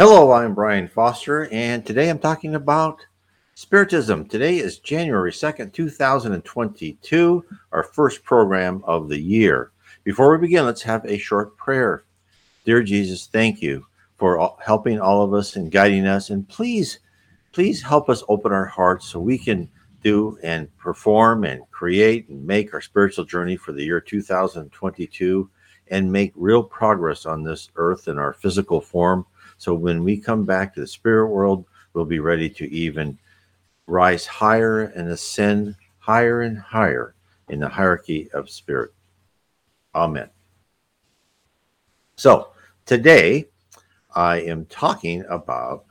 Hello, I'm Brian Foster, and today I'm talking about Spiritism. Today is January 2nd, 2022, our first program of the year. Before we begin, let's have a short prayer. Dear Jesus, thank you for helping all of us and guiding us, and please, please help us open our hearts so we can do and perform and create and make our spiritual journey for the year 2022 and make real progress on this earth in our physical form so when we come back to the spirit world, we'll be ready to even rise higher and ascend higher and higher in the hierarchy of spirit. Amen. So today I am talking about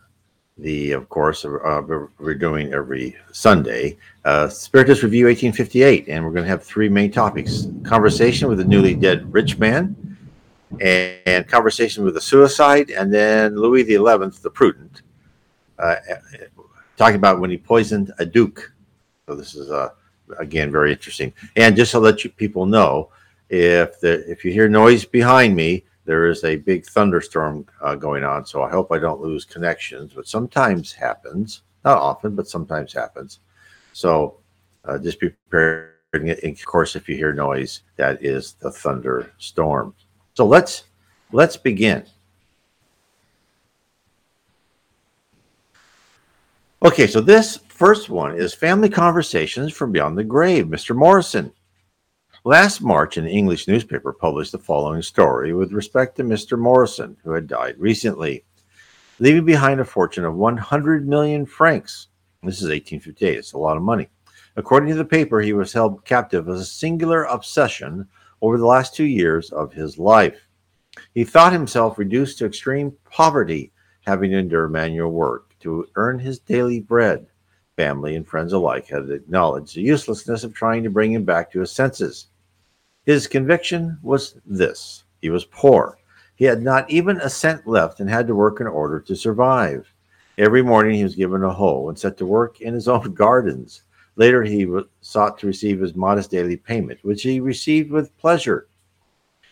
the, of course, uh, we're doing every Sunday, uh, Spiritist Review 1858, and we're going to have three main topics: conversation with a newly dead rich man, and, and conversation with the suicide, and then Louis Eleventh, the prudent, uh, talking about when he poisoned a duke. So this is uh, again very interesting. And just to let you people know, if the if you hear noise behind me, there is a big thunderstorm uh, going on. So I hope I don't lose connections, but sometimes happens. Not often, but sometimes happens. So uh, just be prepared. And of course, if you hear noise, that is the thunderstorm. So let's let's begin. Okay, so this first one is Family Conversations from Beyond the Grave, Mr. Morrison. Last March, an English newspaper published the following story with respect to Mr. Morrison, who had died recently, leaving behind a fortune of 100 million francs. This is 1858, it's a lot of money. According to the paper, he was held captive as a singular obsession over the last two years of his life. He thought himself reduced to extreme poverty, having to endure manual work to earn his daily bread. Family and friends alike had acknowledged the uselessness of trying to bring him back to his senses. His conviction was this he was poor. He had not even a cent left and had to work in order to survive. Every morning he was given a hoe and set to work in his own gardens. Later, he sought to receive his modest daily payment, which he received with pleasure.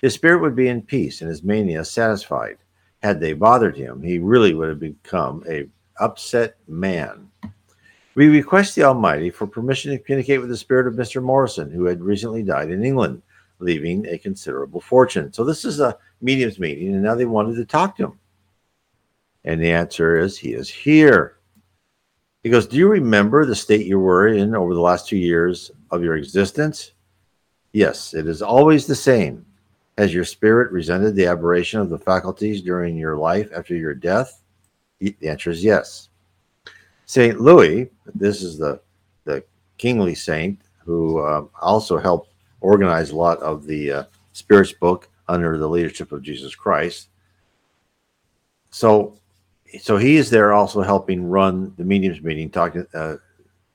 His spirit would be in peace and his mania satisfied. Had they bothered him, he really would have become a upset man. We request the Almighty for permission to communicate with the spirit of Mr. Morrison, who had recently died in England, leaving a considerable fortune. So this is a mediums meeting, and now they wanted to talk to him. And the answer is he is here. He goes, Do you remember the state you were in over the last two years of your existence? Yes, it is always the same. Has your spirit resented the aberration of the faculties during your life after your death? The answer is yes. St. Louis, this is the, the kingly saint who uh, also helped organize a lot of the uh, Spirits book under the leadership of Jesus Christ. So so he is there also helping run the mediums meeting, talking, uh,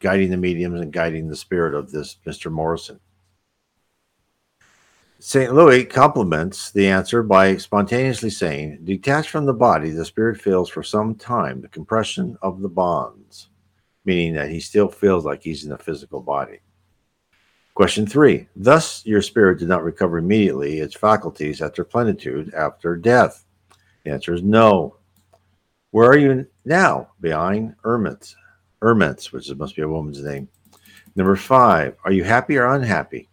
guiding the mediums and guiding the spirit of this Mr. Morrison. St. Louis complements the answer by spontaneously saying, detached from the body, the spirit feels for some time the compression of the bonds, meaning that he still feels like he's in a physical body. Question three Thus, your spirit did not recover immediately its faculties after plenitude after death. The answer is no. Where are you now? Behind Ermits. Ermits, which must be a woman's name. Number five, are you happy or unhappy?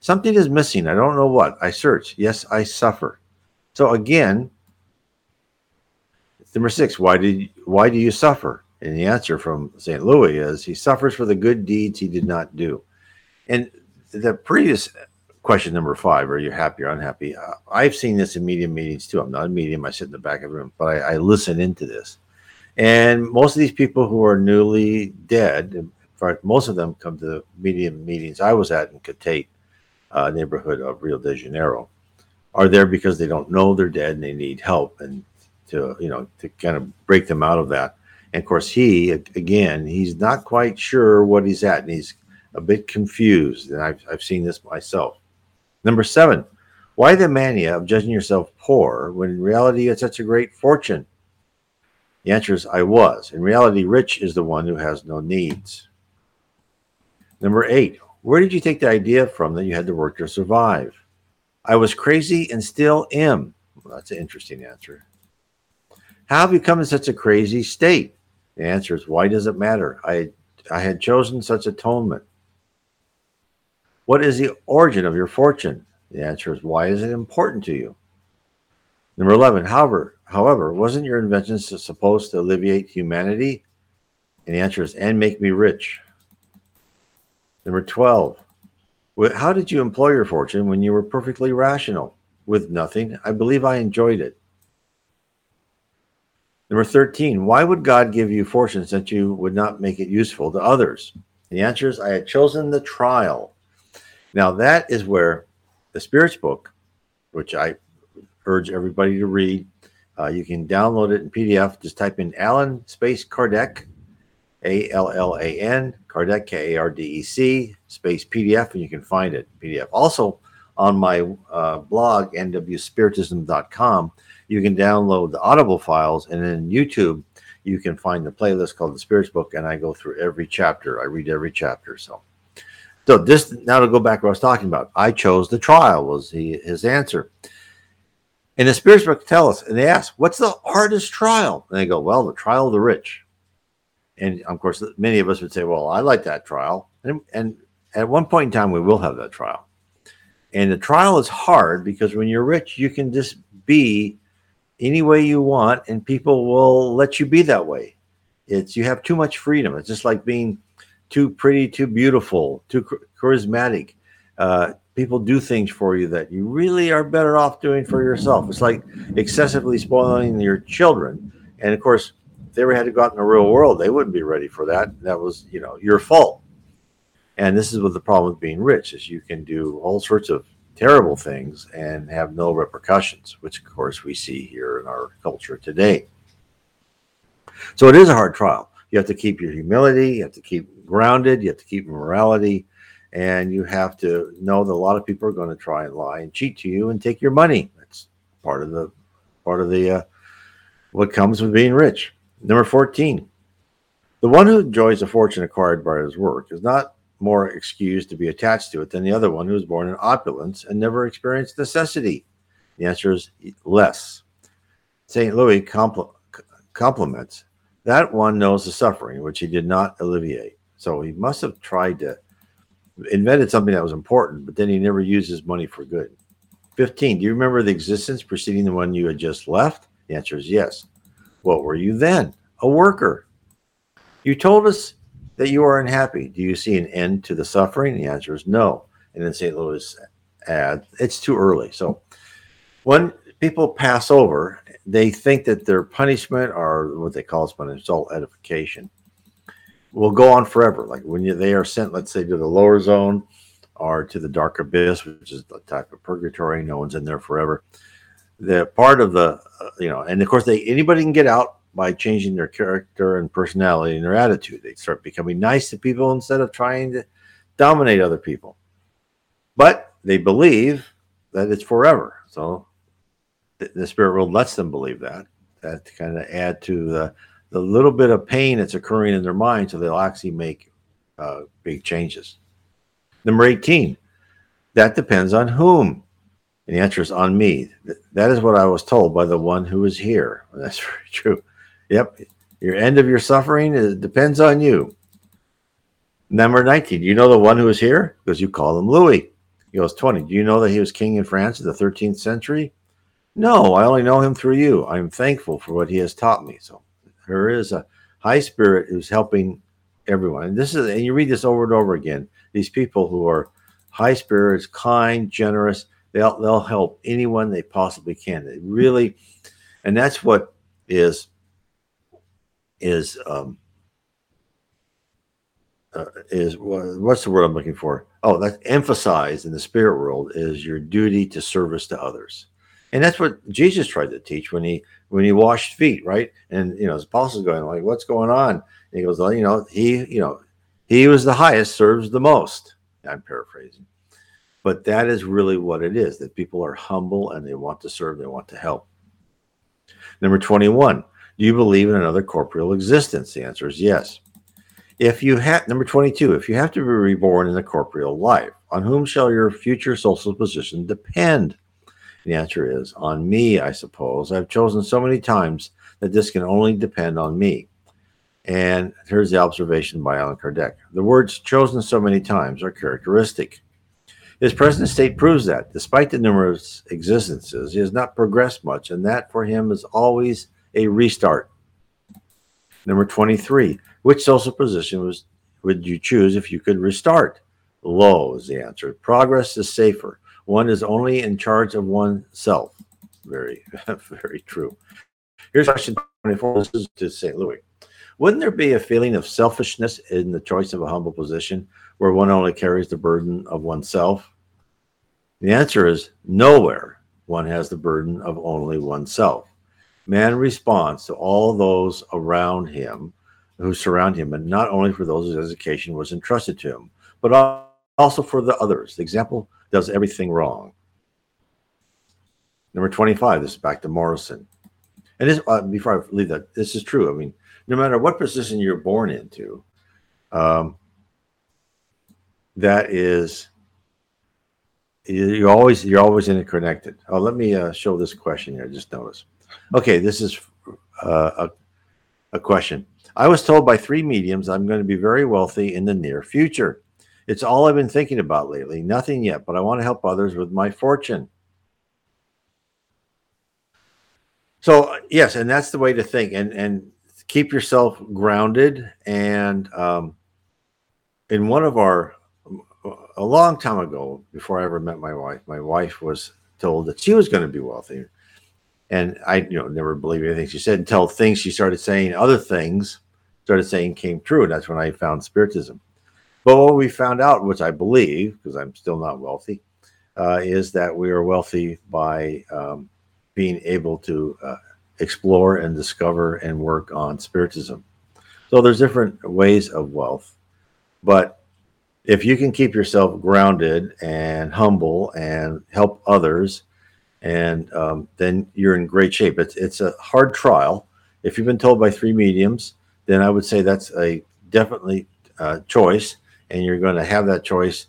Something is missing. I don't know what. I search. Yes, I suffer. So again, number six, why did why do you suffer? And the answer from St. Louis is he suffers for the good deeds he did not do. And the previous question number five are you happy or unhappy? Uh, i've seen this in medium meetings too. I'm not a medium. I sit in the back of the room but I, I, listen into this. And most of these people who are newly dead in fact most of them come to the medium meetings i was at in Catete, uh, neighborhood of rio de janeiro are there because they don't know they're dead and they need help and to you know to kind of break them out of that. And of course he again he's not quite sure what he's at and he's a bit confused. And i've, I've seen this myself Number seven, why the mania of judging yourself poor when in reality you had such a great fortune? The answer is I was. In reality, rich is the one who has no needs. Number eight, where did you take the idea from that you had to work to survive? I was crazy and still am. Well, that's an interesting answer. How have you come in such a crazy state? The answer is, Why does it matter? I, I had chosen such atonement. What is the origin of your fortune? The answer is, Why is it important to you? Number 11, however, however, wasn't your invention supposed to alleviate humanity? And the answer is, and make me rich. Number 12, how did you employ your fortune when you were perfectly rational? With nothing. I believe I enjoyed it. Number 13, why would God give you fortune since you would not make it useful to others? The answer is, I had chosen the trial. Now, that is where the Spirits book, which I urge everybody to read, uh, you can download it in PDF. Just type in Allan Space Kardec, A L L A N, Kardec, K A R D E C, space PDF, and you can find it PDF. Also, on my uh, blog, nwspiritism.com, you can download the Audible files, and in YouTube, you can find the playlist called the Spirits Book, and I go through every chapter. I read every chapter. So, so this now to go back to what I was talking about. I chose the trial was he, his answer. And the Spirits Book tell us, and they ask, "What's the hardest trial?" And they go, "Well, the trial of the rich." And of course, many of us would say, "Well, I like that trial," and, and at one point in time, we will have that trial. And the trial is hard because when you're rich, you can just be any way you want, and people will let you be that way. It's you have too much freedom. It's just like being too pretty, too beautiful, too charismatic. Uh, people do things for you that you really are better off doing for yourself. It's like excessively spoiling your children. And of course, if they ever had to go out in the real world, they wouldn't be ready for that. That was, you know, your fault. And this is what the problem with being rich is you can do all sorts of terrible things and have no repercussions, which of course we see here in our culture today. So it is a hard trial. You have to keep your humility, you have to keep grounded, you have to keep morality, and you have to know that a lot of people are going to try and lie and cheat to you and take your money. That's part of the part of the uh, what comes with being rich. Number 14. The one who enjoys a fortune acquired by his work is not more excused to be attached to it than the other one who was born in opulence and never experienced necessity? The answer is less. St. Louis compl- compliments that one knows the suffering which he did not alleviate. So he must have tried to invented something that was important, but then he never used his money for good. 15. Do you remember the existence preceding the one you had just left? The answer is yes. What were you then? A worker. You told us that you are unhappy. Do you see an end to the suffering? The answer is no. And then St. Louis adds, it's too early. So when people pass over, they think that their punishment or what they call soul edification will go on forever. Like when you, they are sent, let's say, to the lower zone or to the dark abyss, which is the type of purgatory, no one's in there forever. The part of the, uh, you know, and of course, they anybody can get out by changing their character and personality and their attitude. They start becoming nice to people instead of trying to dominate other people. But they believe that it's forever. So the, the spirit world lets them believe that. That kind of add to the, the little bit of pain that's occurring in their mind so they'll actually make uh, big changes. Number 18, that depends on whom. And the answer is on me. That is what I was told by the one who is here. That's very true. Yep. Your end of your suffering depends on you. Number 19. Do you know the one who is here? Because you call him Louis. He goes, 20. Do you know that he was king in France in the 13th century? No, I only know him through you. I'm thankful for what he has taught me. So there is a high spirit who's helping everyone. And this is, and you read this over and over again. These people who are high spirits, kind, generous, they'll, they'll help anyone they possibly can. They really, and that's what is is um, uh, is what's the word I'm looking for? Oh, that's emphasized in the spirit world is your duty to service to others, and that's what Jesus tried to teach when he when he washed feet, right? And you know, his apostles going like, "What's going on?" And he goes, "Well, you know, he you know, he was the highest, serves the most." I'm paraphrasing, but that is really what it is. That people are humble and they want to serve, they want to help. Number twenty-one do you believe in another corporeal existence? The answer is yes. If you have number 22, if you have to be reborn in a corporeal life, on whom shall your future social position depend? The answer is on me, I suppose. I've chosen so many times that this can only depend on me. And here's the observation by Allan Kardec the words chosen so many times are characteristic. His present state proves that, despite the numerous existences, he has not progressed much, and that for him is always a restart. Number 23. Which social position was, would you choose if you could restart? Low is the answer. Progress is safer. One is only in charge of oneself. Very, very true. Here's question 24. This is to St. Louis. Wouldn't there be a feeling of selfishness in the choice of a humble position where one only carries the burden of oneself? The answer is nowhere one has the burden of only oneself. Man responds to all those around him who surround him, and not only for those whose education was entrusted to him, but also for the others. The example does everything wrong. Number 25, this is back to Morrison. And this, uh, before I leave that, this is true. I mean, no matter what position you're born into, um, that is you're always you're always interconnected. Oh, let me uh, show this question here. Just notice. Okay, this is uh, a, a question. I was told by three mediums I'm going to be very wealthy in the near future. It's all I've been thinking about lately. Nothing yet, but I want to help others with my fortune. So yes, and that's the way to think. And and keep yourself grounded. And um, in one of our, a long time ago, before I ever met my wife, my wife was told that she was going to be wealthy. And I, you know, never believed anything she said until things she started saying, other things started saying came true. And that's when I found Spiritism. But what we found out, which I believe, because I'm still not wealthy, uh, is that we are wealthy by um, being able to uh, explore and discover and work on spiritism. So there's different ways of wealth, but if you can keep yourself grounded and humble and help others, and um, then you're in great shape. It's it's a hard trial. If you've been told by three mediums, then I would say that's a definitely uh, choice, and you're going to have that choice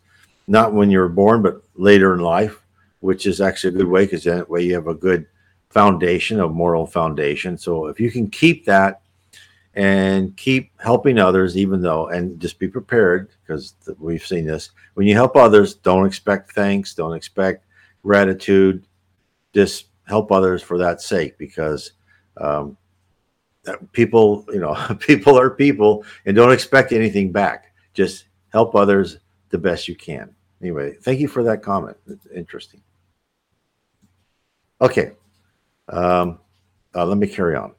not when you're born, but later in life, which is actually a good way because that way you have a good foundation, a moral foundation. So if you can keep that and keep helping others, even though, and just be prepared because we've seen this. When you help others, don't expect thanks, don't expect gratitude. Just help others for that sake because um, people, you know, people are people and don't expect anything back. Just help others the best you can. Anyway, thank you for that comment. It's interesting. Okay, um, uh, let me carry on.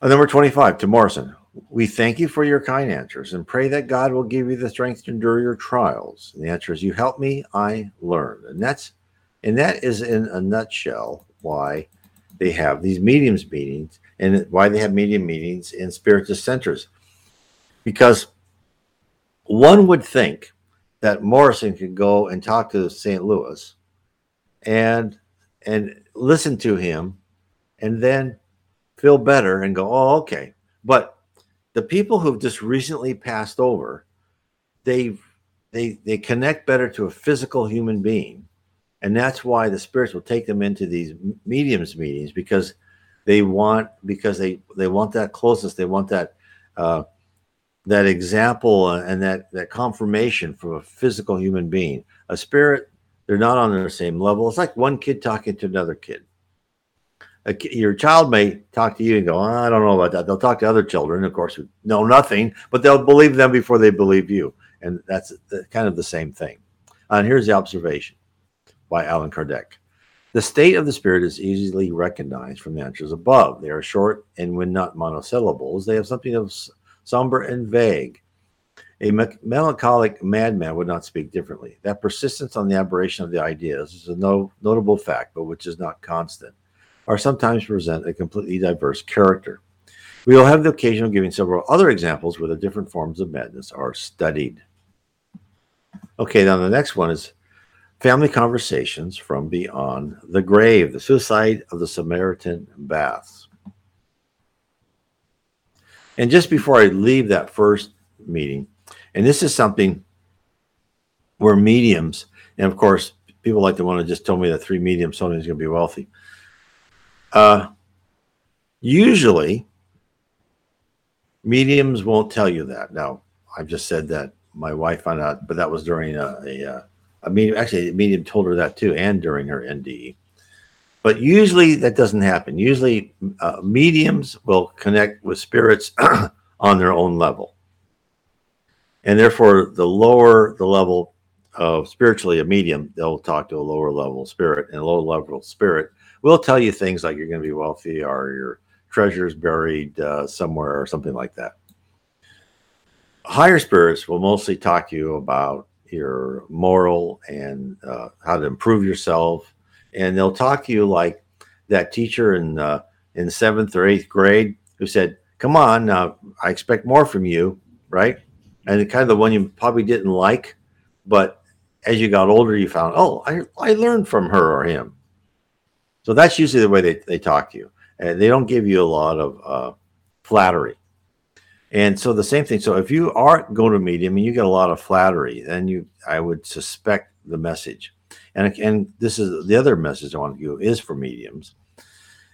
Uh, number 25 to Morrison. We thank you for your kind answers and pray that God will give you the strength to endure your trials. And the answer is, You help me, I learn. And that's and that is in a nutshell why they have these mediums meetings and why they have medium meetings in spiritist centers. Because one would think that Morrison could go and talk to St. Louis and and listen to him and then feel better and go, oh, okay. But the people who've just recently passed over, they they they connect better to a physical human being. And that's why the spirits will take them into these mediums meetings because they want because they they want that closeness, they want that uh, that example and that that confirmation from a physical human being. A spirit they're not on the same level. It's like one kid talking to another kid. Your child may talk to you and go oh, i don't know about that. They'll talk to other children of course who know nothing but they'll believe them before they believe you. And that's kind of the same thing. And here's the observation by Allan Kardec the state of the spirit is easily recognized from the answers above they are short and when not monosyllables they have something of somber and vague. A me- melancholic madman would not speak differently. That persistence on the aberration of the ideas is a no- notable fact, but which is not constant, or sometimes present a completely diverse character. We will have the occasion of giving several other examples where the different forms of madness are studied. Okay, now the next one is family conversations from beyond the grave, the suicide of the Samaritan baths. And just before I leave that first meeting, and this is something where mediums, and of course, people like the one who just told me that three mediums he's going to be wealthy. Uh, usually, mediums won't tell you that. Now, I've just said that my wife found out, but that was during a, a, uh, a medium. Actually, a medium told her that too, and during her NDE. But usually that doesn't happen. Usually, uh, mediums will connect with spirits on their own level. And therefore, the lower the level of spiritually a medium, they'll talk to a lower level spirit, and a lower level spirit will tell you things like you're going to be wealthy or your treasures buried uh, somewhere or something like that. Higher spirits will mostly talk to you about your moral and uh, how to improve yourself, and they'll talk to you like that teacher in uh, in seventh or eighth grade who said, "Come on, uh, I expect more from you," right? And kind of the one you probably didn't like, but as you got older, you found, oh, I, I learned from her or him. So that's usually the way they, they talk to you. And they don't give you a lot of uh, flattery. And so the same thing. So if you are going to medium and you get a lot of flattery, then you, I would suspect the message. And, and this is the other message I want to give is for mediums.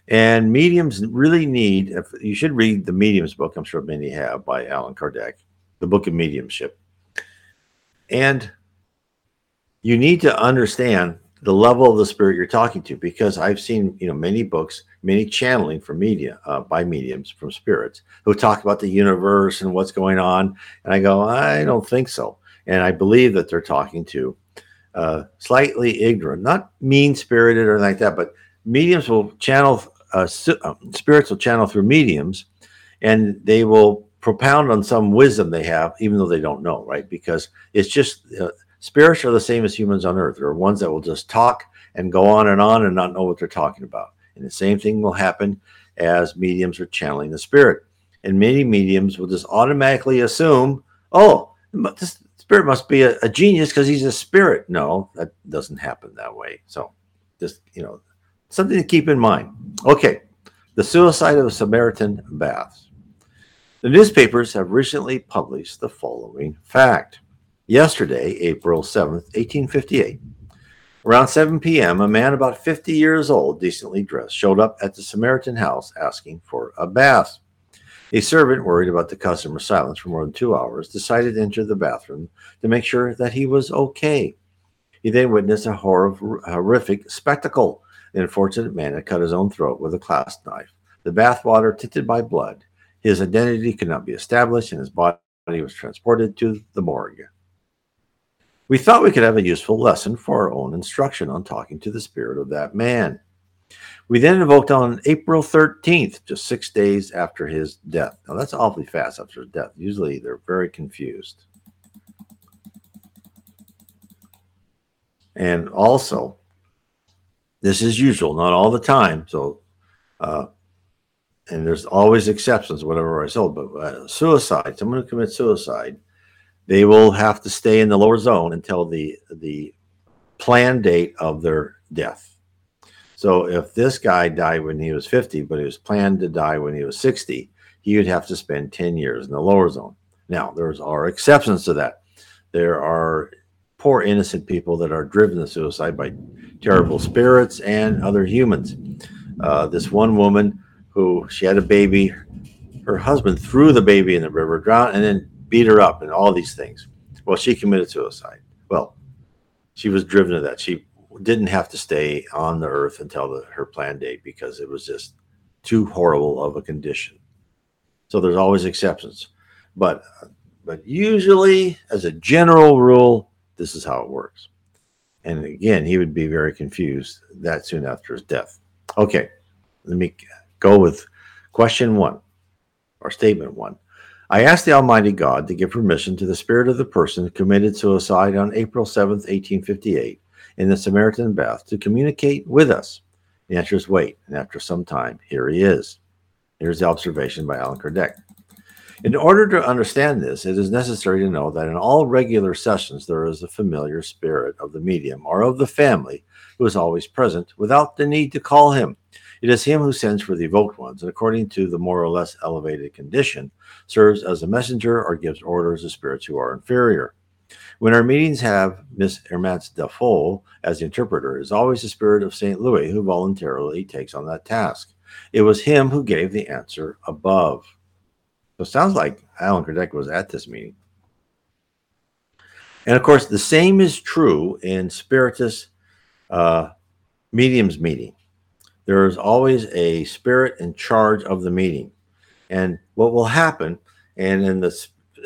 And mediums really need, if you should read the mediums book, I'm sure many have by Allan Kardec, the book of mediumship. And you need to understand the level of the spirit you're talking to because I've seen you know many books, many channeling from media uh, by mediums from spirits who talk about the universe and what's going on, and I go, I don't think so, and I believe that they're talking to uh, slightly ignorant, not mean spirited or like that, but mediums will channel uh, um, spirits will channel through mediums, and they will propound on some wisdom they have, even though they don't know, right? Because it's just uh, Spirits are the same as humans on earth. There are ones that will just talk and go on and on and not know what they're talking about. And the same thing will happen as mediums are channeling the spirit. And many mediums will just automatically assume, oh, this spirit must be a, a genius because he's a spirit. No, that doesn't happen that way. So just, you know, something to keep in mind. Okay, the suicide of a Samaritan baths. The newspapers have recently published the following fact. Yesterday, April 7th, 1858, around 7 p.m., a man about 50 years old, decently dressed, showed up at the Samaritan house asking for a bath. A servant, worried about the customer's silence for more than two hours, decided to enter the bathroom to make sure that he was okay. He then witnessed a horrific spectacle. The unfortunate man had cut his own throat with a clasp knife. The bath water tinted by blood. His identity could not be established, and his body was transported to the morgue. We thought we could have a useful lesson for our own instruction on talking to the spirit of that man. We then invoked on April 13th, just six days after his death. Now, that's awfully fast after his death. Usually they're very confused. And also, this is usual, not all the time. So, uh, and there's always exceptions, whatever I sold, but uh, suicide, someone who commits suicide they will have to stay in the lower zone until the the planned date of their death. So if this guy died when he was 50, but he was planned to die when he was 60, he would have to spend 10 years in the lower zone. Now, there's are exceptions to that. There are poor innocent people that are driven to suicide by terrible spirits and other humans. Uh, this one woman who she had a baby, her husband threw the baby in the river, drowned, and then beat her up and all these things. Well, she committed suicide. Well, she was driven to that. She didn't have to stay on the earth until the, her planned date because it was just too horrible of a condition. So there's always exceptions, but but usually, as a general rule, this is how it works. And again, he would be very confused that soon after his death. Okay, let me go with question one or statement one. I asked the Almighty God to give permission to the spirit of the person who committed suicide on April 7, 1858, in the Samaritan bath to communicate with us. The answer is wait, and after some time, here he is. Here's the observation by Allan Kardec. In order to understand this, it is necessary to know that in all regular sessions there is a familiar spirit of the medium or of the family who is always present without the need to call him. It is him who sends for the evoked ones, and according to the more or less elevated condition, serves as a messenger or gives orders to spirits who are inferior. When our meetings have Miss Hermance Dufaux as the interpreter, is always the spirit of St. Louis who voluntarily takes on that task. It was him who gave the answer above. So it sounds like Allan Kardec was at this meeting. And of course, the same is true in Spiritist uh, mediums meeting. There is always a spirit in charge of the meeting. And what will happen, and in the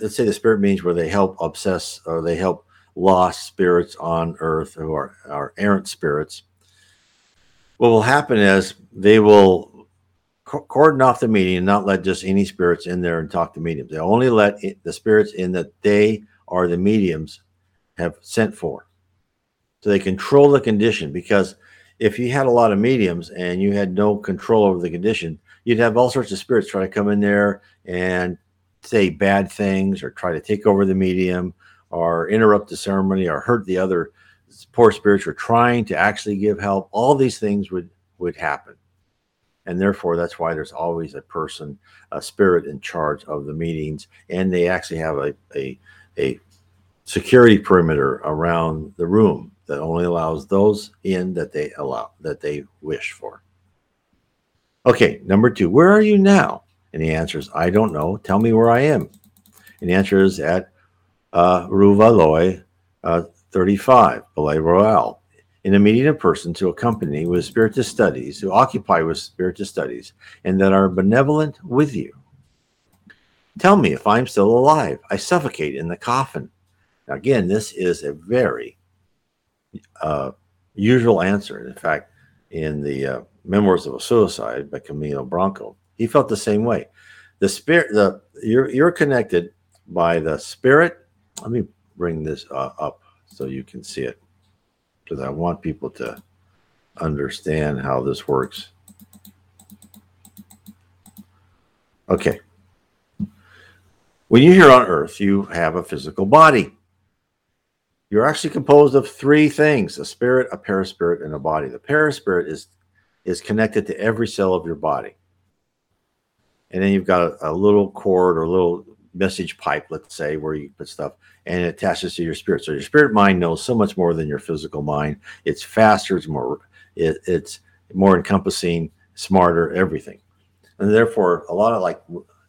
let's say the spirit means where they help obsess or they help lost spirits on earth who are, are errant spirits, what will happen is they will cordon off the meeting and not let just any spirits in there and talk to mediums. They only let the spirits in that they are the mediums have sent for. So they control the condition because if you had a lot of mediums and you had no control over the condition, you'd have all sorts of spirits try to come in there and say bad things or try to take over the medium or interrupt the ceremony or hurt the other poor spirits or trying to actually give help. All these things would would happen. And therefore, that's why there's always a person, a spirit in charge of the meetings, and they actually have a, a, a security perimeter around the room that only allows those in that they allow that they wish for. Okay, number two, where are you now? And he answers, I don't know. Tell me where I am. And the answer is at uh, Rue Valois, uh, 35, Palais Royal, in a meeting of persons who accompany with Spiritist studies, who occupy with Spiritist studies, and that are benevolent with you. Tell me if I'm still alive. I suffocate in the coffin. Now, again, this is a very uh, usual answer. In fact, in the uh, Memoirs of a Suicide by Camilo Branco. he felt the same way. The spirit, the you're you're connected by the spirit. Let me bring this uh, up so you can see it, because I want people to understand how this works. Okay. When you're here on Earth, you have a physical body. You're actually composed of three things a spirit, a perispirit, and a body. The perispirit is, is connected to every cell of your body. And then you've got a, a little cord or little message pipe, let's say, where you put stuff and it attaches to your spirit. So your spirit mind knows so much more than your physical mind. It's faster, it's more, it, it's more encompassing, smarter, everything. And therefore, a lot of like,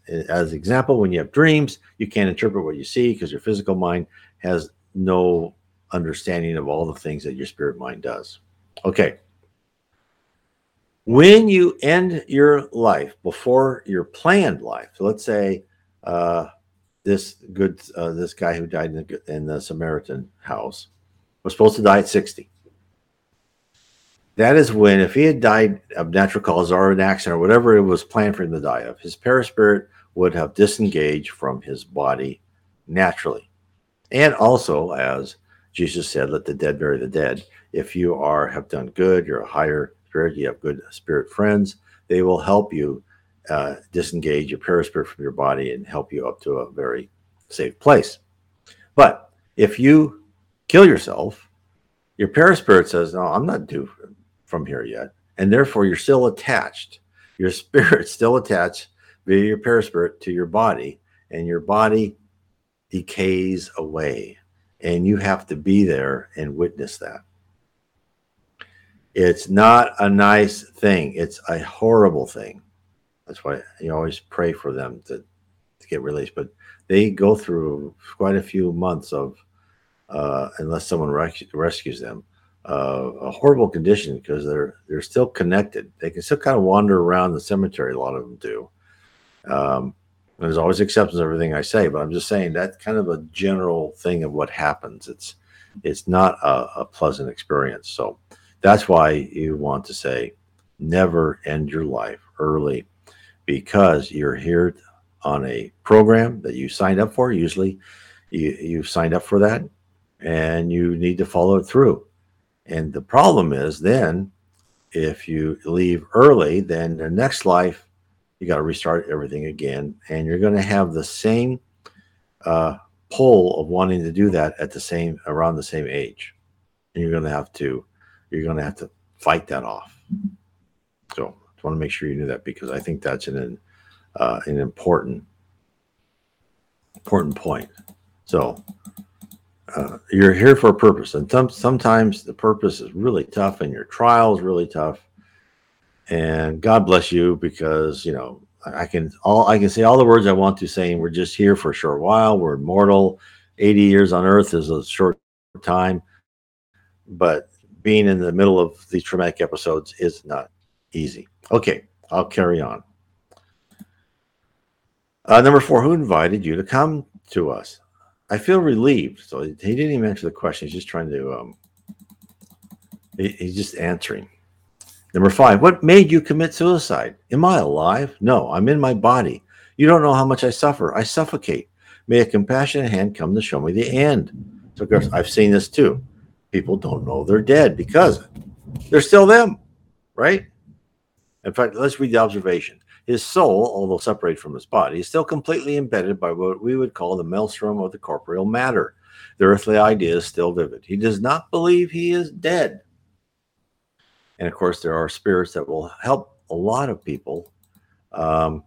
as example, when you have dreams, you can't interpret what you see because your physical mind has no understanding of all the things that your spirit mind does. Okay. When you end your life before your planned life, so let's say uh, this good uh, this guy who died in the, in the Samaritan house was supposed to die at 60. That is when, if he had died of natural cause or an accident or whatever it was planned for him to die of, his perispirit would have disengaged from his body naturally. And also, as Jesus said, let the dead bury the dead. If you are have done good, you're a higher spirit, you have good spirit friends, they will help you uh, disengage your perispirit from your body and help you up to a very safe place. But if you kill yourself, your perispirit says, No, I'm not due from here yet. And therefore, you're still attached. Your spirit still attached via your perispirit to your body, and your body decays away. And you have to be there and witness that. It's not a nice thing, it's a horrible thing. That's why you always pray for them to, to get released. But they go through quite a few months of, uh, unless someone res- rescues them, uh, a horrible condition because they're they're still connected. They can still kind of wander around the cemetery. A lot of them do. Um, there's always exceptions to everything I say, but I'm just saying that kind of a general thing of what happens. It's it's not a, a pleasant experience. So that's why you want to say never end your life early because you're here on a program that you signed up for. Usually you, you've signed up for that and you need to follow it through. And the problem is then if you leave early, then the next life, you got to restart everything again. And you're going to have the same uh, pull of wanting to do that at the same, around the same age. And you're going to have to, you're going to have to fight that off. So I want to make sure you knew that because I think that's an uh, an important important point. So uh, you're here for a purpose, and some, sometimes the purpose is really tough, and your trial is really tough. And God bless you because you know I can all I can say all the words I want to, saying we're just here for a short while. We're immortal. Eighty years on Earth is a short time, but being in the middle of these traumatic episodes is not easy. Okay, I'll carry on. Uh, number four, who invited you to come to us? I feel relieved. So he didn't even answer the question. He's just trying to, um, he, he's just answering. Number five, what made you commit suicide? Am I alive? No, I'm in my body. You don't know how much I suffer. I suffocate. May a compassionate hand come to show me the end. So, of course, I've seen this too. People don't know they're dead because they're still them, right? In fact, let's read the observation. His soul, although separated from his body, is still completely embedded by what we would call the maelstrom of the corporeal matter. The earthly idea is still vivid. He does not believe he is dead. And of course, there are spirits that will help a lot of people um,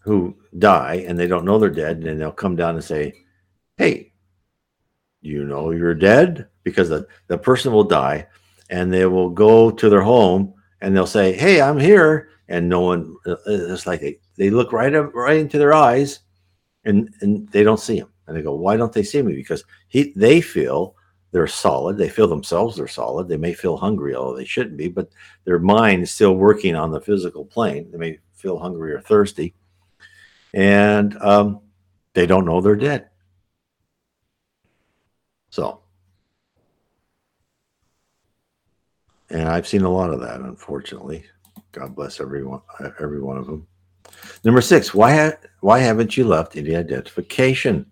who die and they don't know they're dead. And they'll come down and say, Hey, you know you're dead? Because the, the person will die and they will go to their home and they'll say, Hey, I'm here and no one uh, it's like they, they look right up right into their eyes and and they don't see him and they go why don't they see me because he they feel they're solid they feel themselves they're solid they may feel hungry although they shouldn't be but their mind is still working on the physical plane they may feel hungry or thirsty and um, they don't know they're dead so and i've seen a lot of that unfortunately God bless everyone, every one of them. Number six, why ha- why haven't you left any identification?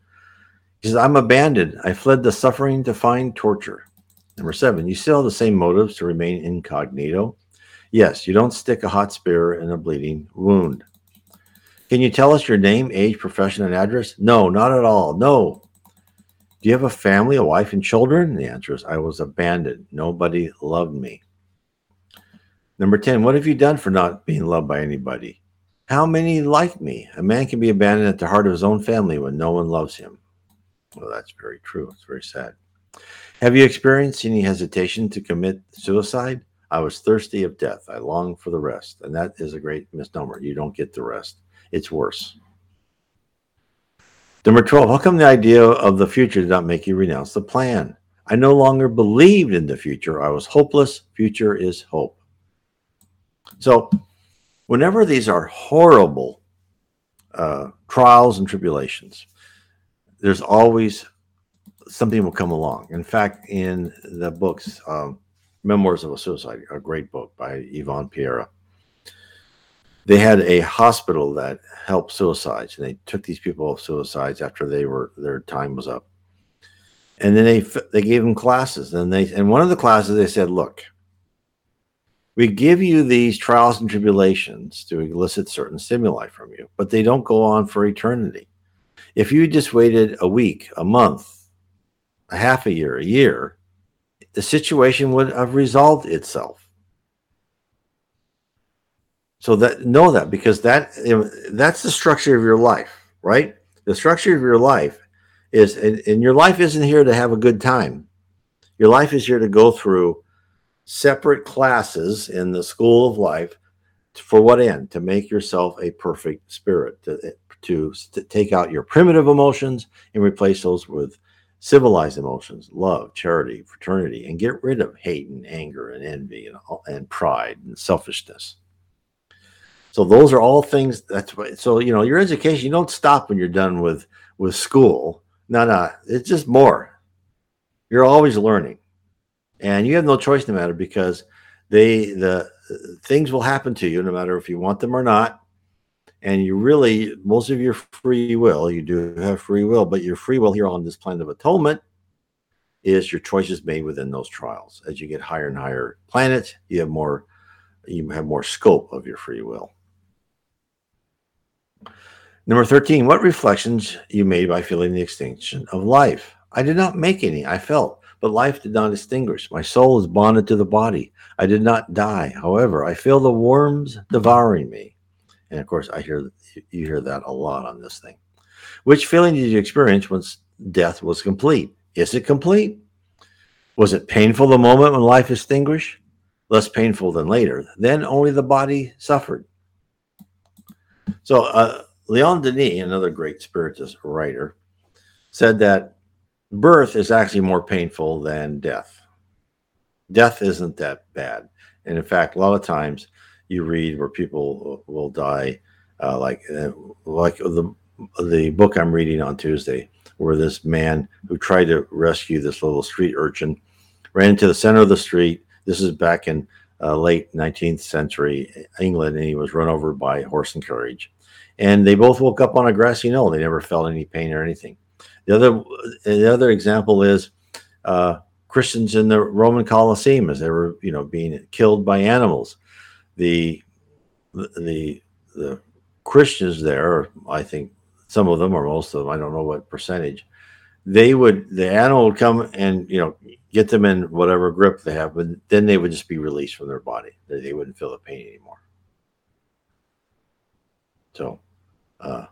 He says, I'm abandoned. I fled the suffering to find torture. Number seven, you still have the same motives to remain incognito. Yes, you don't stick a hot spear in a bleeding wound. Can you tell us your name, age, profession, and address? No, not at all. No. Do you have a family, a wife, and children? The answer is I was abandoned. Nobody loved me. Number 10, what have you done for not being loved by anybody? How many like me? A man can be abandoned at the heart of his own family when no one loves him. Well, that's very true. It's very sad. Have you experienced any hesitation to commit suicide? I was thirsty of death. I longed for the rest. And that is a great misnomer. You don't get the rest, it's worse. Number 12, how come the idea of the future did not make you renounce the plan? I no longer believed in the future. I was hopeless. Future is hope. So, whenever these are horrible uh, trials and tribulations, there's always something will come along. In fact, in the books, um, Memoirs of a Suicide, a great book by Yvonne Pereira, they had a hospital that helped suicides, and they took these people off suicides after they were their time was up. And then they they gave them classes, and they and one of the classes they said, "Look, we give you these trials and tribulations to elicit certain stimuli from you, but they don't go on for eternity. If you just waited a week, a month, a half a year, a year, the situation would have resolved itself. So that know that because that that's the structure of your life, right? The structure of your life is and, and your life isn't here to have a good time. Your life is here to go through separate classes in the school of life for what end to make yourself a perfect spirit to, to, to take out your primitive emotions and replace those with civilized emotions love charity fraternity and get rid of hate and anger and envy and, and pride and selfishness so those are all things that's what so you know your education you don't stop when you're done with with school. No no it's just more. You're always learning. And you have no choice in the matter because they the things will happen to you no matter if you want them or not. And you really most of your free will you do have free will but your free will here on this planet of atonement is your choices made within those trials. As you get higher and higher planets you have more you have more scope of your free will number 13 what reflections you made by feeling the extinction of life i did not make any i felt but life did not extinguish. My soul is bonded to the body. I did not die. However, I feel the worms devouring me. And of course, I hear you hear that a lot on this thing. Which feeling did you experience once death was complete? Is it complete? Was it painful the moment when life extinguished? Less painful than later. Then only the body suffered. So, uh, Leon Denis, another great spiritist writer, said that birth is actually more painful than death. Death isn't that bad. And in fact, a lot of times you read where people will die, uh, like uh, like the the book I'm reading on Tuesday, where this man who tried to rescue this little street urchin ran into the center of the street. This is back in uh, late 19th century England, and he was run over by horse and carriage. And they both woke up on a grassy knoll. They never felt any pain or anything. The other the other example is uh, Christians in the Roman Colosseum as they were, you know, being killed by animals. The the the Christians there, I think some of them or most of them, I don't know what percentage, they would the animal would come and you know get them in whatever grip they have, but then they would just be released from their body. They, they wouldn't feel the pain anymore. So, uh,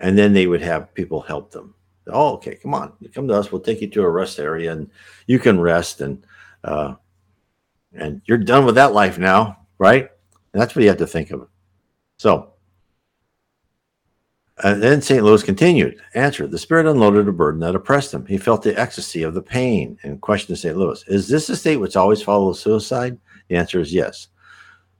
and then they would have people help them. Oh, okay, come on, come to us. We'll take you to a rest area, and you can rest, and uh, and you're done with that life now, right? And that's what you have to think of. So, and then St. Louis continued. Answer: The spirit unloaded a burden that oppressed him. He felt the ecstasy of the pain, and questioned St. Louis: Is this a state which always follows suicide? The answer is yes.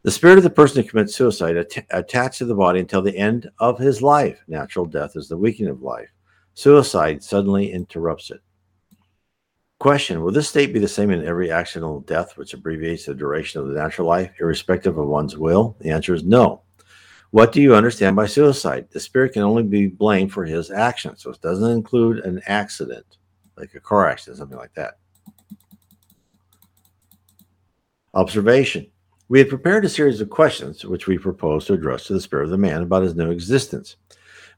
The spirit of the person who commits suicide att- attached to the body until the end of his life. Natural death is the weakening of life. Suicide suddenly interrupts it. Question Will this state be the same in every accidental death, which abbreviates the duration of the natural life, irrespective of one's will? The answer is no. What do you understand by suicide? The spirit can only be blamed for his actions. So it doesn't include an accident, like a car accident, something like that. Observation. We had prepared a series of questions which we proposed to address to the spirit of the man about his new existence.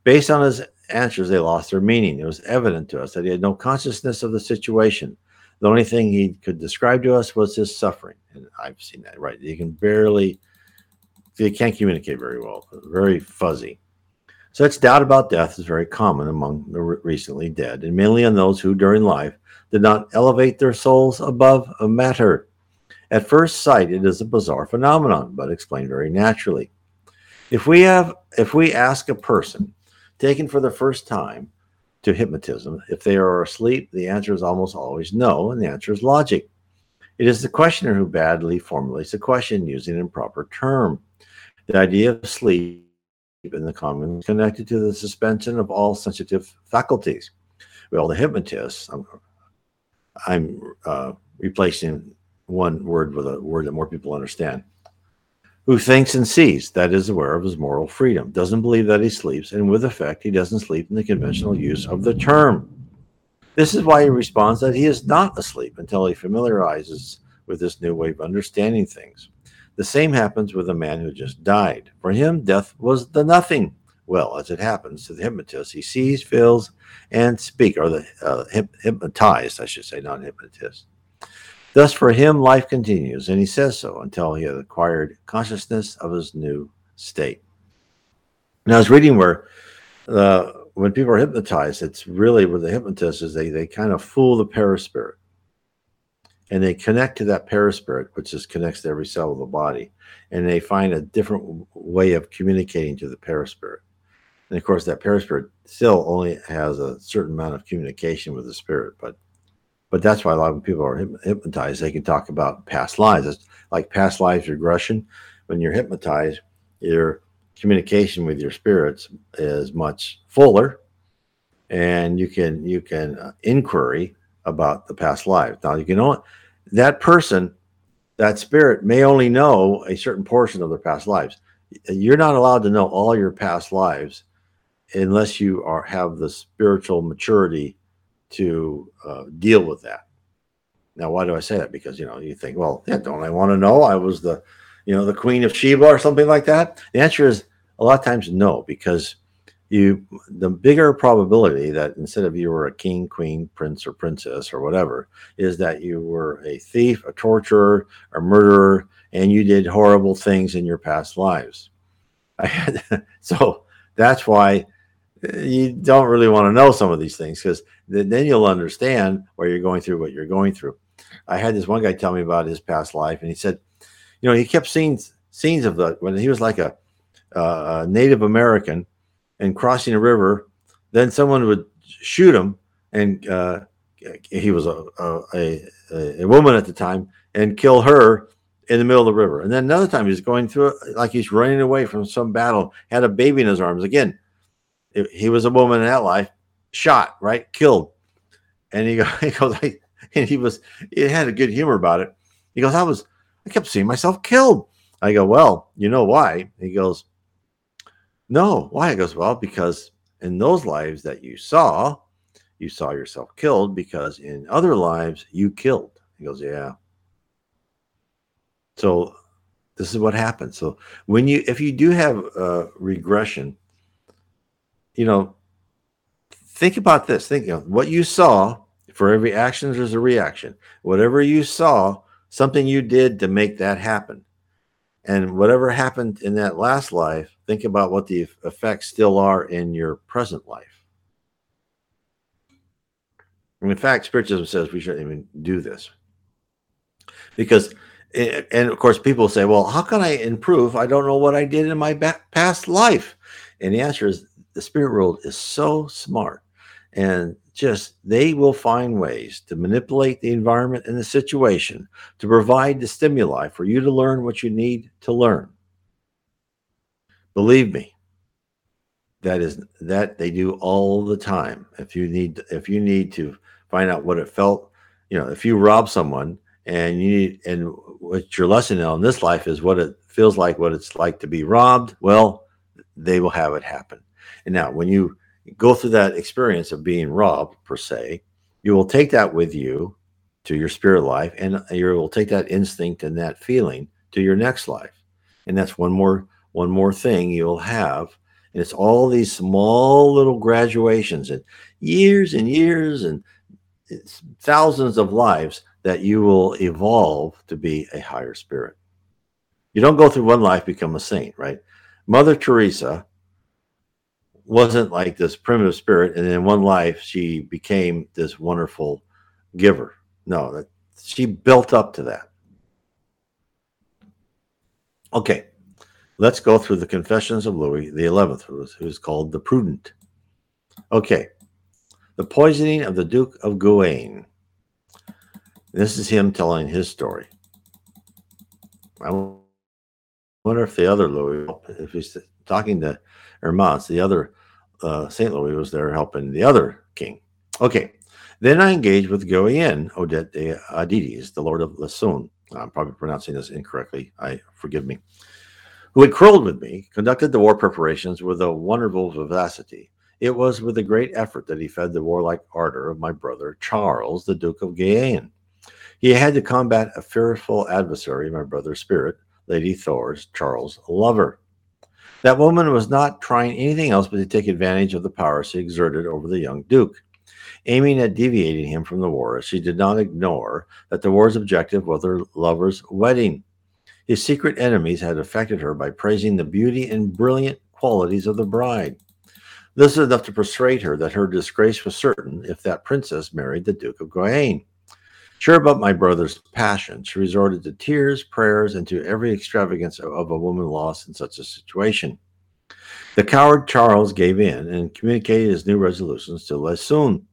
Based on his answers, they lost their meaning. It was evident to us that he had no consciousness of the situation. The only thing he could describe to us was his suffering. And I've seen that, right? You can barely, they can't communicate very well, very fuzzy. Such doubt about death is very common among the recently dead, and mainly on those who, during life, did not elevate their souls above a matter. At first sight, it is a bizarre phenomenon, but explained very naturally. If we have, if we ask a person taken for the first time to hypnotism, if they are asleep, the answer is almost always no, and the answer is logic. It is the questioner who badly formulates a question using an improper term. The idea of sleep in the common is connected to the suspension of all sensitive faculties. Well, the hypnotist, I'm, I'm uh, replacing one word with a word that more people understand, who thinks and sees, that is aware of his moral freedom, doesn't believe that he sleeps, and with effect, he doesn't sleep in the conventional use of the term. This is why he responds that he is not asleep until he familiarizes with this new way of understanding things. The same happens with a man who just died. For him, death was the nothing. Well, as it happens to the hypnotist, he sees, feels, and speak, or the uh, hypnotized, I should say, not hypnotist. Thus, for him, life continues, and he says so until he has acquired consciousness of his new state. Now, I was reading where uh, when people are hypnotized, it's really with the hypnotist is they, they kind of fool the perispirit and they connect to that perispirit, which is connects to every cell of the body, and they find a different way of communicating to the perispirit. And of course, that perispirit still only has a certain amount of communication with the spirit, but but that's why a lot of people are hypnotized. They can talk about past lives. It's like past lives regression. When you're hypnotized, your communication with your spirits is much fuller, and you can you can uh, inquiry about the past lives. Now you can only that person, that spirit may only know a certain portion of their past lives. You're not allowed to know all your past lives unless you are have the spiritual maturity to uh, deal with that. Now, why do I say that? Because you know, you think, well, yeah, don't I want to know I was the, you know, the Queen of Sheba or something like that? The answer is a lot of times no, because you the bigger probability that instead of you were a king, queen, prince, or princess or whatever, is that you were a thief, a torturer, a murderer, and you did horrible things in your past lives. Had, so that's why you don't really want to know some of these things because then you'll understand why you're going through what you're going through. I had this one guy tell me about his past life, and he said, you know, he kept seeing scenes of the when he was like a, a Native American and crossing a river, then someone would shoot him, and uh, he was a, a, a, a woman at the time, and kill her in the middle of the river. And then another time he's going through it like he's running away from some battle, had a baby in his arms. Again, he was a woman in that life, shot, right, killed. And he, he goes, I, and he was, he had a good humor about it. He goes, I was, I kept seeing myself killed. I go, well, you know why? He goes, no, why? He goes, well, because in those lives that you saw, you saw yourself killed because in other lives you killed. He goes, yeah. So this is what happens. So when you, if you do have a regression, you know, think about this. Think what you saw. For every action, there's a reaction. Whatever you saw, something you did to make that happen. And whatever happened in that last life, think about what the effects still are in your present life. And in fact, Spiritism says we shouldn't even do this because eh, and of course people say well how can i improve i don't know what i did in my past life and the answer is the spirit world is so smart and just they will find ways to manipulate the environment and the situation to provide the stimuli for you to learn what you need to learn. Believe me that is that they do all the time. If you need if you need to find out what it felt you know if you rob someone and you need and what your lesson in this life is what it feels like what it's like to be robbed well they will have it happen and now when you go through that experience of being robbed per se you will take that with you to your spirit life and you will take that instinct and that feeling to your next life and that's one more one more thing you'll have and it's all these small little graduations and years and years and thousands of lives that you will evolve to be a higher spirit. You don't go through one life become a saint, right? Mother Teresa wasn't like this primitive spirit, and in one life she became this wonderful giver. No, that she built up to that. Okay, let's go through the Confessions of Louis the Eleventh, who's called the Prudent. Okay, the poisoning of the Duke of Guienne. This is him telling his story. I wonder if the other Louis, if he's talking to Ermance, the other uh, St. Louis was there helping the other king. Okay. Then I engaged with Goyen Odette de Adides, the Lord of Lasson. I'm probably pronouncing this incorrectly. I forgive me. Who had quarreled with me, conducted the war preparations with a wonderful vivacity. It was with a great effort that he fed the warlike ardor of my brother Charles, the Duke of Guyenne. He had to combat a fearful adversary, my brother's spirit, Lady Thor's Charles' lover. That woman was not trying anything else but to take advantage of the power she exerted over the young Duke. Aiming at deviating him from the war, she did not ignore that the war's objective was her lover's wedding. His secret enemies had affected her by praising the beauty and brilliant qualities of the bride. This is enough to persuade her that her disgrace was certain if that princess married the Duke of Guyenne. Sure about my brother's passion, she resorted to tears, prayers, and to every extravagance of a woman lost in such a situation. The coward Charles gave in and communicated his new resolutions to Lasson.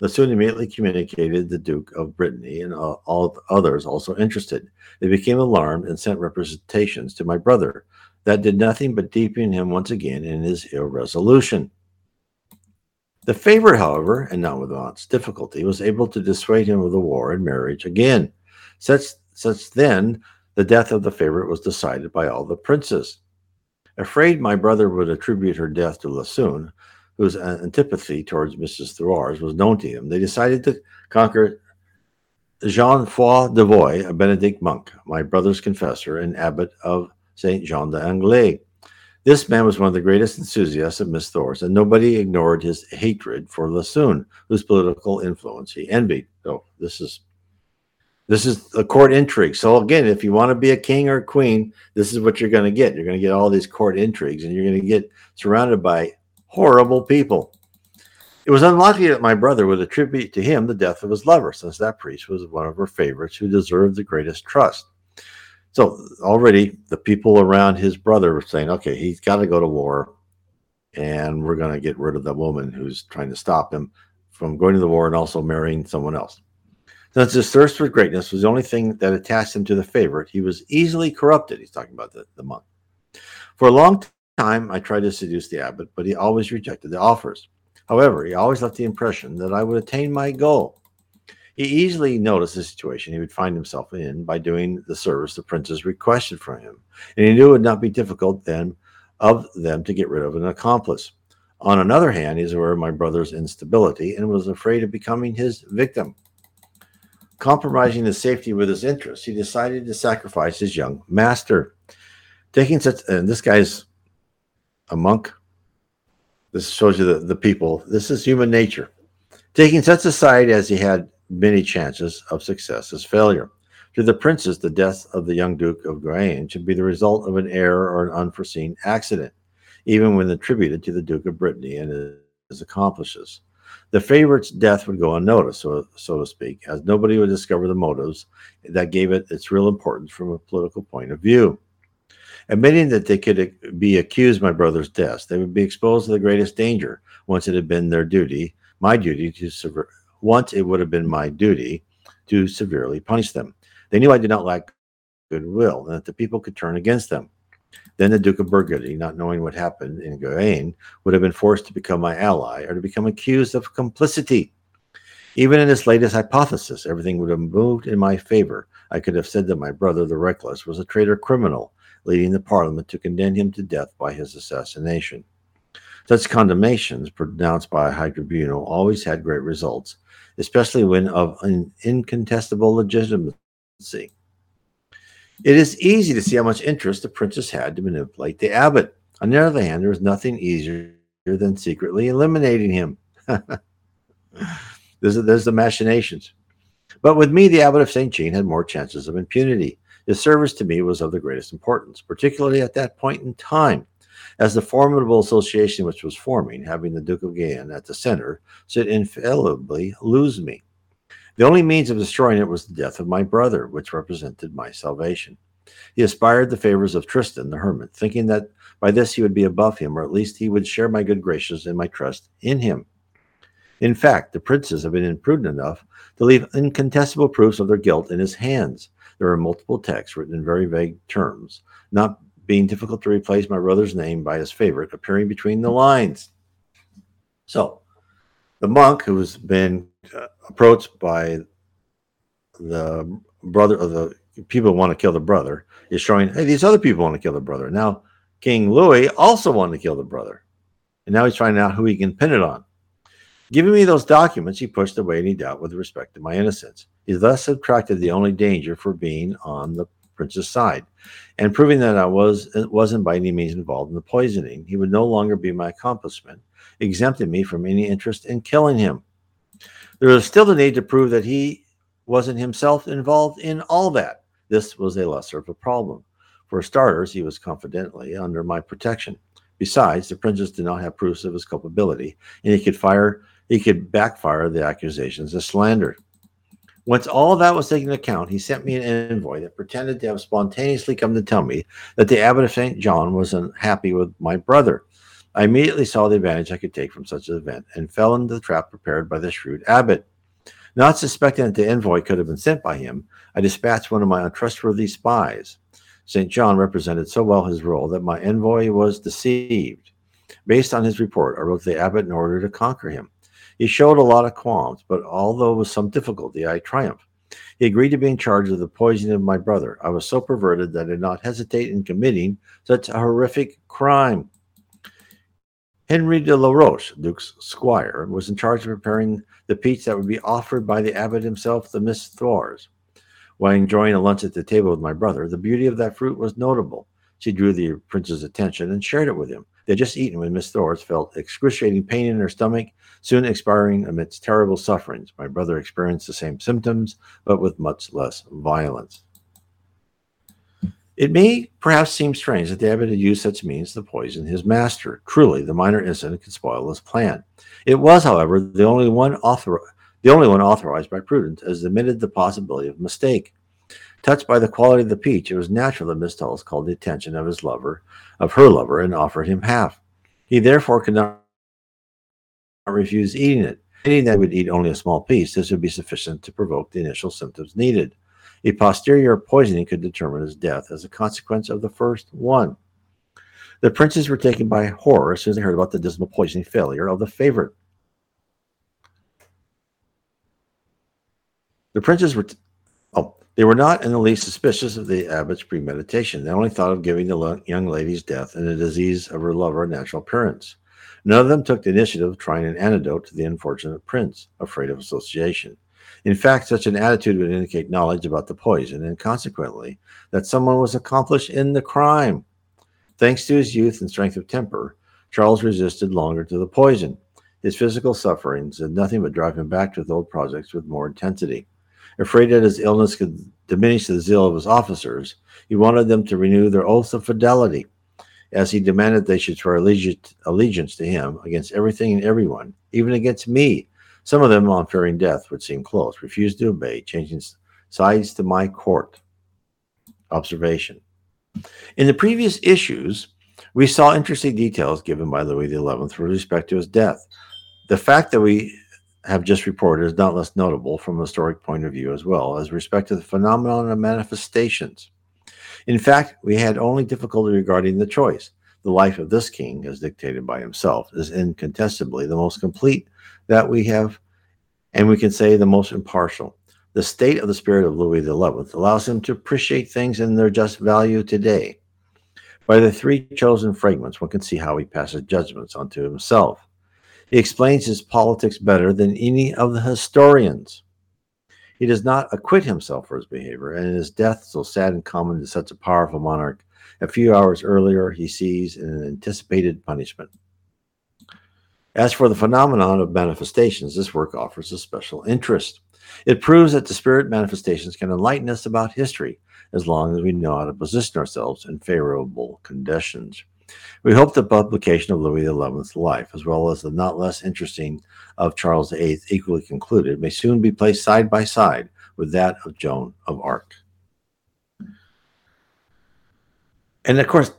Lasson immediately communicated the Duke of Brittany and all others also interested. They became alarmed and sent representations to my brother. That did nothing but deepen him once again in his irresolution. The favorite, however, and not without difficulty, was able to dissuade him of the war and marriage again. Such then, the death of the favorite was decided by all the princes. Afraid my brother would attribute her death to Lasson, whose antipathy towards Mrs. Thouars was known to him, they decided to conquer Jean Foy de Voy, a Benedict monk, my brother's confessor and abbot of Saint Jean d'Angely. This man was one of the greatest enthusiasts of Miss Thor's, and nobody ignored his hatred for Lasson, whose political influence he envied. So this is this is a court intrigue. So again, if you want to be a king or a queen, this is what you're going to get. You're going to get all these court intrigues, and you're going to get surrounded by Horrible people. It was unlucky that my brother would attribute to him the death of his lover, since that priest was one of her favorites who deserved the greatest trust. So already the people around his brother were saying, okay, he's got to go to war, and we're going to get rid of the woman who's trying to stop him from going to the war and also marrying someone else. Since his thirst for greatness was the only thing that attached him to the favorite, he was easily corrupted. He's talking about the, the monk. For a long time, I tried to seduce the abbot, but he always rejected the offers. However, he always left the impression that I would attain my goal. He easily noticed the situation he would find himself in by doing the service the princes requested from him, and he knew it would not be difficult then of them to get rid of an accomplice. On another hand, he was aware of my brother's instability and was afraid of becoming his victim. Compromising his safety with his interests, he decided to sacrifice his young master. Taking such, and this guy's a monk. This shows you the, the people. This is human nature. Taking such a side as he had many chances of success as failure. To the princes, the death of the young Duke of Guienne should be the result of an error or an unforeseen accident, even when attributed to the Duke of Brittany and his accomplices. The favorite's death would go unnoticed, so, so to speak, as nobody would discover the motives that gave it its real importance from a political point of view. Admitting that they could be accused my brother's death, they would be exposed to the greatest danger once it had been their duty, my duty to once it would have been my duty to severely punish them. They knew I did not lack goodwill and that the people could turn against them. Then the Duke of Burgundy, not knowing what happened in Guyenne, would have been forced to become my ally or to become accused of complicity. Even in this latest hypothesis, everything would have moved in my favor. I could have said that my brother, the reckless, was a traitor criminal leading the parliament to condemn him to death by his assassination. Such condemnations, pronounced by a high tribunal, always had great results, especially when of an incontestable legitimacy. It is easy to see how much interest the princess had to manipulate the abbot. On the other hand, there was nothing easier than secretly eliminating him. there's, there's the machinations. But with me, the abbot of St. Jean had more chances of impunity. His service to me was of the greatest importance, particularly at that point in time, as the formidable association which was forming, having the Duke of Guyenne at the center, should infallibly lose me. The only means of destroying it was the death of my brother, which represented my salvation. He aspired the favors of Tristan the hermit, thinking that by this he would be above him, or at least he would share my good graces and my trust in him. In fact, the princes have been imprudent enough to leave incontestable proofs of their guilt in his hands, there are multiple texts written in very vague terms, not being difficult to replace my brother's name by his favorite appearing between the lines. So, the monk who has been uh, approached by the brother of the people who want to kill the brother is showing, hey, these other people want to kill the brother. Now, King Louis also wanted to kill the brother. And now he's finding out who he can pin it on. Giving me those documents, he pushed away any doubt with respect to my innocence. He thus subtracted the only danger for being on the prince's side, and proving that I was wasn't by any means involved in the poisoning. He would no longer be my accomplishment, exempting me from any interest in killing him. There was still the need to prove that he wasn't himself involved in all that. This was a lesser of a problem. For starters, he was confidently under my protection. Besides, the princess did not have proofs of his culpability, and he could fire he could backfire the accusations as slander. Once all that was taken into account, he sent me an envoy that pretended to have spontaneously come to tell me that the abbot of St. John was unhappy with my brother. I immediately saw the advantage I could take from such an event and fell into the trap prepared by the shrewd abbot. Not suspecting that the envoy could have been sent by him, I dispatched one of my untrustworthy spies. St. John represented so well his role that my envoy was deceived. Based on his report, I wrote to the abbot in order to conquer him. He showed a lot of qualms, but although with some difficulty, I triumphed. He agreed to be in charge of the poisoning of my brother. I was so perverted that I did not hesitate in committing such a horrific crime. Henry de la Roche, Duke's squire, was in charge of preparing the peach that would be offered by the abbot himself to Miss Thouars. While enjoying a lunch at the table with my brother, the beauty of that fruit was notable. She drew the prince's attention and shared it with him. They had just eaten when Miss Thouars felt excruciating pain in her stomach soon expiring amidst terrible sufferings. My brother experienced the same symptoms, but with much less violence. It may perhaps seem strange that David had used such means to poison his master. Truly, the minor incident could spoil his plan. It was, however, the only one author, the only one authorized by prudence, as admitted the possibility of mistake. Touched by the quality of the peach, it was natural that Miss Tullis called the attention of his lover, of her lover, and offered him half. He therefore could not refuse eating it. Eating that he would eat only a small piece, this would be sufficient to provoke the initial symptoms needed. A posterior poisoning could determine his death as a consequence of the first one. The princes were taken by horror as soon as they heard about the dismal poisoning failure of the favorite. The princes were, t- they were not in the least suspicious of the abbot's premeditation. They only thought of giving the young lady's death and the disease of her lover a natural appearance. None of them took the initiative of trying an antidote to the unfortunate prince, afraid of association. In fact, such an attitude would indicate knowledge about the poison and consequently that someone was accomplished in the crime. Thanks to his youth and strength of temper, Charles resisted longer to the poison. His physical sufferings did nothing but drive him back to his old projects with more intensity. Afraid that his illness could diminish the zeal of his officers, he wanted them to renew their oaths of fidelity, as he demanded they should swear allegiance to him against everything and everyone, even against me, some of them, on fearing death, would seem close, refused to obey, changing sides to my court. Observation. In the previous issues, we saw interesting details given by Louis XI with respect to his death. The fact that we have just reported is not less notable from a historic point of view as well as respect to the phenomenon of manifestations. In fact, we had only difficulty regarding the choice. The life of this king, as dictated by himself, is incontestably the most complete that we have, and we can say the most impartial. The state of the spirit of Louis XI allows him to appreciate things in their just value today. By the three chosen fragments, one can see how he passes judgments onto himself. He explains his politics better than any of the historians. He does not acquit himself for his behavior, and his death, so sad and common to such a powerful monarch, a few hours earlier he sees an anticipated punishment. As for the phenomenon of manifestations, this work offers a special interest. It proves that the spirit manifestations can enlighten us about history as long as we know how to position ourselves in favorable conditions. We hope the publication of Louis XI's life, as well as the not less interesting of Charles VIII, equally concluded, may soon be placed side by side with that of Joan of Arc. And of course,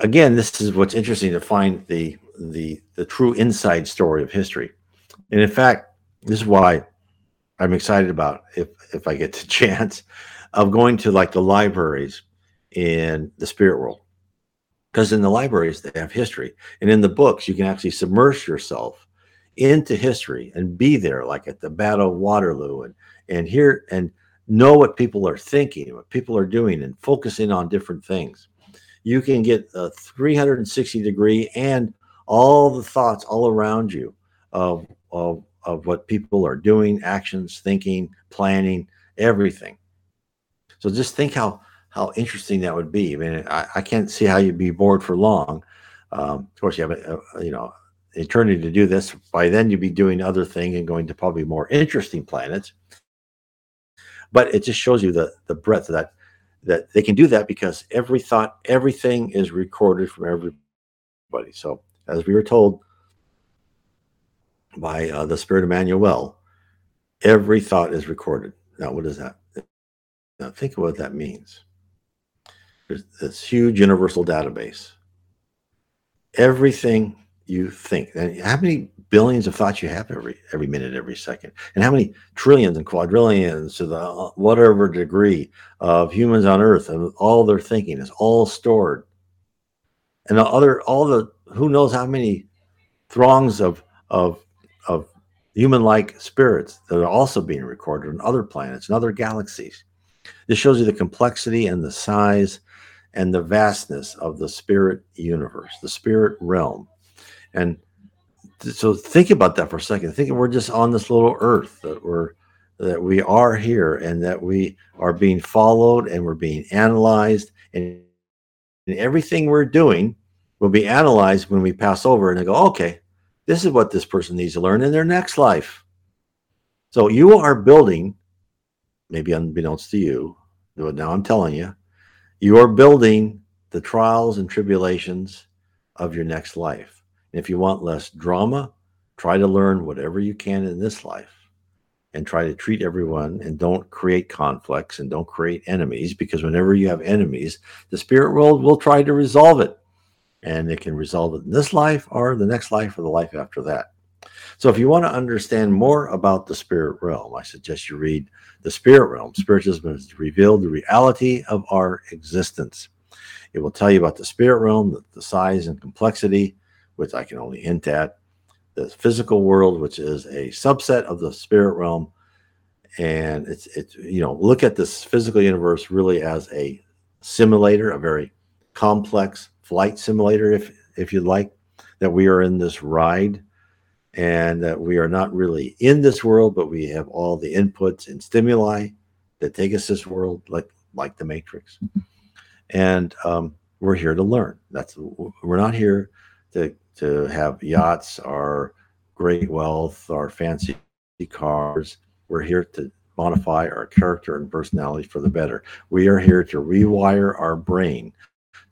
again, this is what's interesting to find the the the true inside story of history. And in fact, this is why I'm excited about if if I get the chance of going to like the libraries in the spirit world. Because in the libraries they have history. And in the books, you can actually submerge yourself into history and be there like at the Battle of Waterloo and and hear and know what people are thinking, what people are doing, and focusing on different things. You can get a 360 degree and all the thoughts all around you of, of, of what people are doing, actions, thinking, planning, everything. So just think how how interesting that would be. I mean, I, I can't see how you'd be bored for long. Um, of course, you have a, a, you know eternity to do this. By then, you'd be doing other thing and going to probably more interesting planets. But it just shows you the the breadth of that that they can do that because every thought, everything is recorded from everybody. So as we were told by uh, the Spirit of Emmanuel, every thought is recorded. Now, what is that? Now, think of what that means. There's this huge universal database. Everything you think, how many billions of thoughts you have every every minute, every second, and how many trillions and quadrillions to the uh, whatever degree of humans on Earth and all their thinking is all stored, and the other all the who knows how many throngs of of of human-like spirits that are also being recorded on other planets and other galaxies. This shows you the complexity and the size and the vastness of the spirit universe, the spirit realm. And so think about that for a second. Think we're just on this little earth that we're that we are here and that we are being followed and we're being analyzed and, and everything we're doing will be analyzed when we pass over and they go, okay, this is what this person needs to learn in their next life. So you are building, maybe unbeknownst to you, but now I'm telling you, You are building the trials and tribulations of your next life. And if you want less drama, try to learn whatever you can in this life and try to treat everyone and don't create conflicts and don't create enemies because whenever you have enemies, the spirit world will try to resolve it. And it can resolve it in this life or the next life or the life after that. So if you want to understand more about the spirit realm, I suggest you read The Spirit Realm. Spiritism has revealed the reality of our existence. It will tell you about the spirit realm, the, the size and complexity, which I can only hint at, the physical world, which is a subset of the spirit realm. And it's it's you know, look at this physical universe really as a simulator, a very complex flight simulator, if if you'd like, that we are in this ride and that we are not really in this world, but we have all the inputs and stimuli that take us this world, like like the Matrix. And um, we're here to learn. That's we're not here to to have yachts or great wealth or fancy cars. We're here to modify our character and personality for the better. We are here to rewire our brain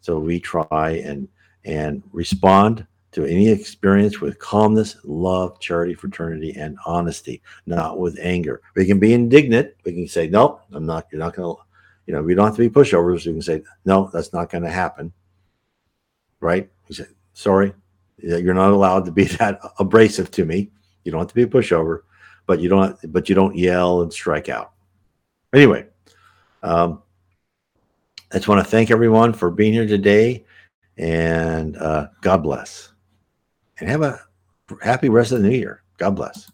so we try and and respond to any experience with calmness, love, charity, fraternity, and honesty, not with anger. We can be indignant. We can say, "No, I'm not. You're not going to." You know, we don't have to be pushovers. We can say, "No, that's not going to happen." Right? We say, "Sorry, you're not allowed to be that abrasive to me. You don't have to be a pushover, but you don't. But you don't yell and strike out." Anyway, um, I just want to thank everyone for being here today, and uh, God bless and have a happy rest of the new year. God bless.